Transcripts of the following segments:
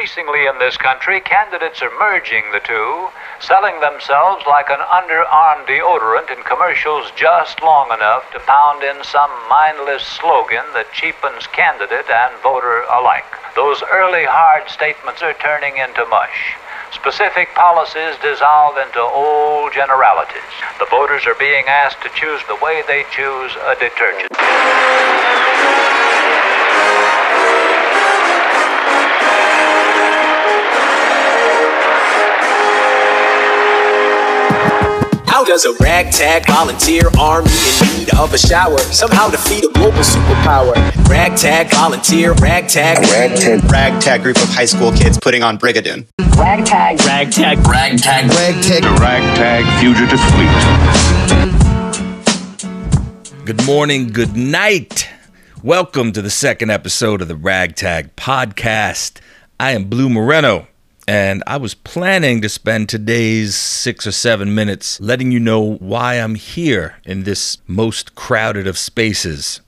increasingly in this country, candidates are merging the two, selling themselves like an underarm deodorant in commercials just long enough to pound in some mindless slogan that cheapens candidate and voter alike. Those early hard statements are turning into mush. Specific policies dissolve into old generalities. The voters are being asked to choose the way they choose a detergent. Does a ragtag volunteer army in need of a shower somehow defeat a global superpower? Ragtag volunteer, ragtag, ragtag, ragtag group of high school kids putting on Brigadoon. Ragtag, ragtag, ragtag, ragtag, the ragtag fugitive fleet. Good morning, good night. Welcome to the second episode of the Ragtag Podcast. I am Blue Moreno. And I was planning to spend today's six or seven minutes letting you know why I'm here in this most crowded of spaces.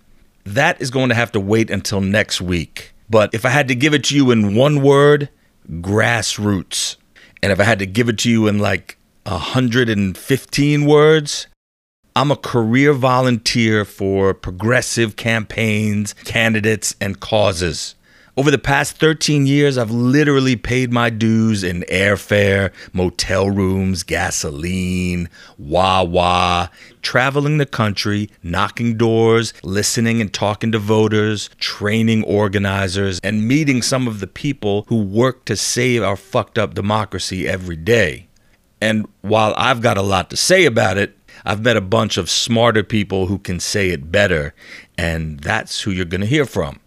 That is going to have to wait until next week. But if I had to give it to you in one word, grassroots. And if I had to give it to you in like 115 words, I'm a career volunteer for progressive campaigns, candidates, and causes. Over the past 13 years, I've literally paid my dues in airfare, motel rooms, gasoline, Wawa, traveling the country, knocking doors, listening and talking to voters, training organizers, and meeting some of the people who work to save our fucked up democracy every day. And while I've got a lot to say about it, I've met a bunch of smarter people who can say it better, and that's who you're going to hear from.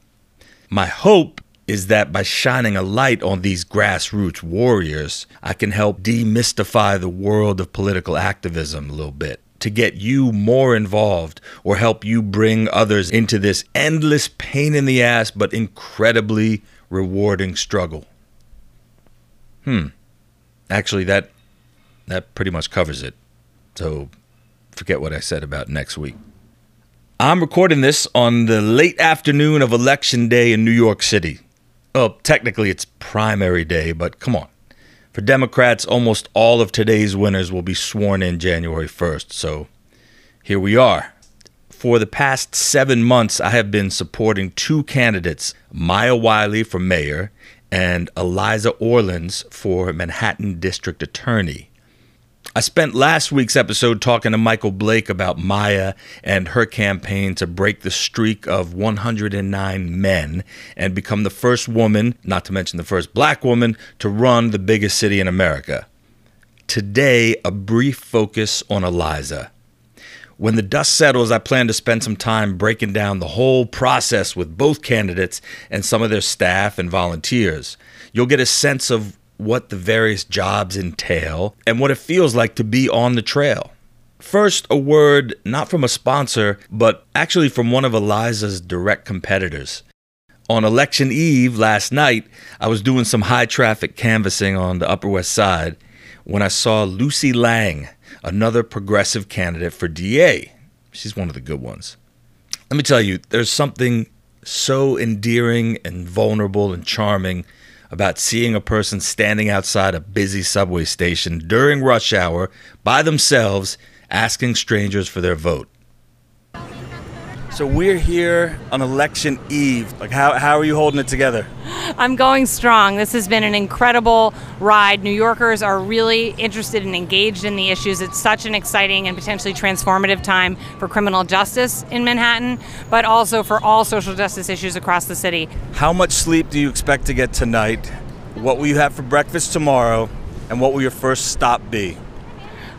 My hope is that by shining a light on these grassroots warriors, I can help demystify the world of political activism a little bit to get you more involved or help you bring others into this endless pain in the ass but incredibly rewarding struggle. Hmm. Actually that that pretty much covers it. So forget what I said about next week. I'm recording this on the late afternoon of Election Day in New York City. Well, technically it's primary day, but come on. For Democrats, almost all of today's winners will be sworn in January 1st, so here we are. For the past seven months, I have been supporting two candidates Maya Wiley for mayor and Eliza Orlins for Manhattan District Attorney. I spent last week's episode talking to Michael Blake about Maya and her campaign to break the streak of 109 men and become the first woman, not to mention the first black woman, to run the biggest city in America. Today, a brief focus on Eliza. When the dust settles, I plan to spend some time breaking down the whole process with both candidates and some of their staff and volunteers. You'll get a sense of what the various jobs entail, and what it feels like to be on the trail. First, a word not from a sponsor, but actually from one of Eliza's direct competitors. On election eve last night, I was doing some high traffic canvassing on the Upper West Side when I saw Lucy Lang, another progressive candidate for DA. She's one of the good ones. Let me tell you, there's something so endearing and vulnerable and charming about seeing a person standing outside a busy subway station during rush hour by themselves asking strangers for their vote. So we're here on election eve. Like how, how are you holding it together? I'm going strong. This has been an incredible ride. New Yorkers are really interested and engaged in the issues. It's such an exciting and potentially transformative time for criminal justice in Manhattan, but also for all social justice issues across the city. How much sleep do you expect to get tonight? What will you have for breakfast tomorrow? And what will your first stop be?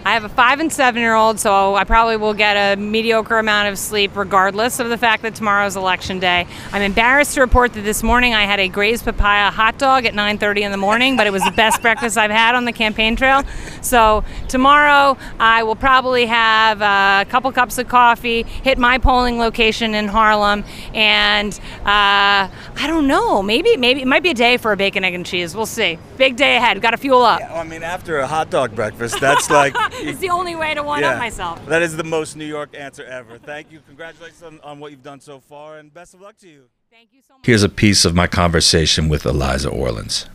I have a five and seven year old, so I probably will get a mediocre amount of sleep regardless of the fact that tomorrow is election day. I'm embarrassed to report that this morning I had a Gray's papaya hot dog at 9:30 in the morning, but it was the best breakfast I've had on the campaign trail. So tomorrow I will probably have a couple cups of coffee, hit my polling location in Harlem, and uh, I don't know, maybe maybe it might be a day for a bacon egg and cheese. We'll see. Big day ahead. Got to fuel up. Yeah, well, I mean, after a hot dog breakfast, that's like. it's the only way to one yeah, up myself. That is the most New York answer ever. Thank you. Congratulations on, on what you've done so far, and best of luck to you. Thank you so much. Here's a piece of my conversation with Eliza Orlins.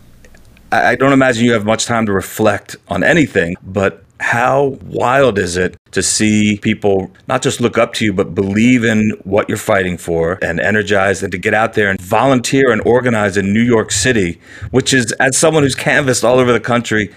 I don't imagine you have much time to reflect on anything, but how wild is it to see people not just look up to you, but believe in what you're fighting for and energized and to get out there and volunteer and organize in New York City, which is, as someone who's canvassed all over the country,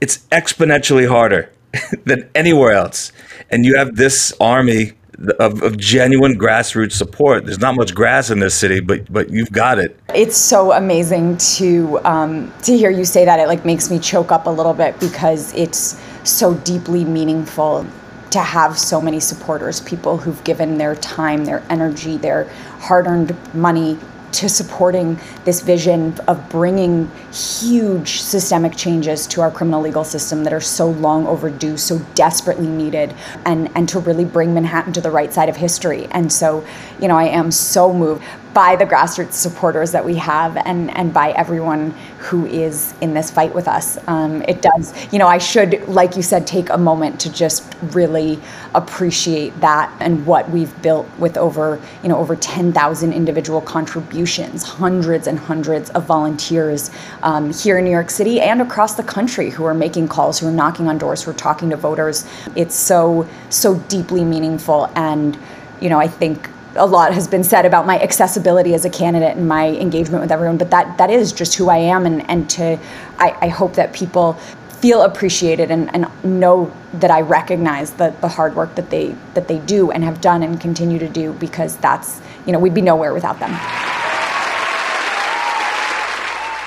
it's exponentially harder than anywhere else. And you have this army of, of, genuine grassroots support. There's not much grass in this city, but but you've got it. It's so amazing to um, to hear you say that. It like makes me choke up a little bit because it's so deeply meaningful to have so many supporters, people who've given their time, their energy, their hard-earned money to supporting this vision of bringing huge systemic changes to our criminal legal system that are so long overdue, so desperately needed, and, and to really bring Manhattan to the right side of history. And so, you know, I am so moved by the grassroots supporters that we have and, and by everyone who is in this fight with us. Um, it does, you know, I should, like you said, take a moment to just really appreciate that and what we've built with over, you know, over 10,000 individual contributions, hundreds and hundreds of volunteers um, here in New York City and across the country who are making calls, who are knocking on doors, who are talking to voters. It's so, so deeply meaningful. And, you know, I think a lot has been said about my accessibility as a candidate and my engagement with everyone, but that that is just who I am, and and to I, I hope that people feel appreciated and, and know that I recognize the, the hard work that they that they do and have done and continue to do because that's you know we'd be nowhere without them.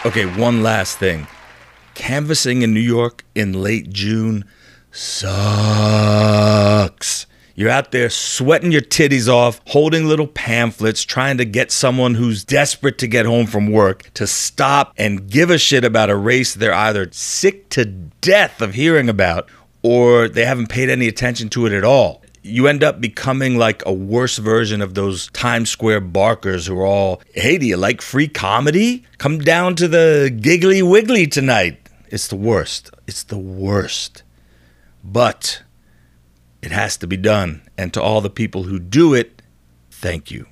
Okay, one last thing. Canvassing in New York in late June sucks. You're out there sweating your titties off, holding little pamphlets, trying to get someone who's desperate to get home from work to stop and give a shit about a race they're either sick to death of hearing about or they haven't paid any attention to it at all. You end up becoming like a worse version of those Times Square barkers who are all, hey, do you like free comedy? Come down to the Giggly Wiggly tonight. It's the worst. It's the worst. But it has to be done. And to all the people who do it, thank you.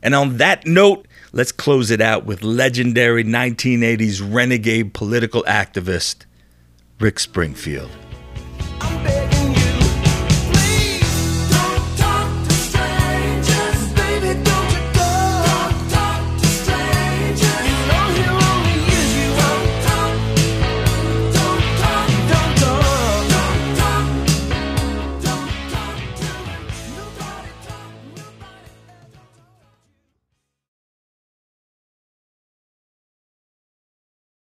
And on that note, let's close it out with legendary 1980s renegade political activist Rick Springfield.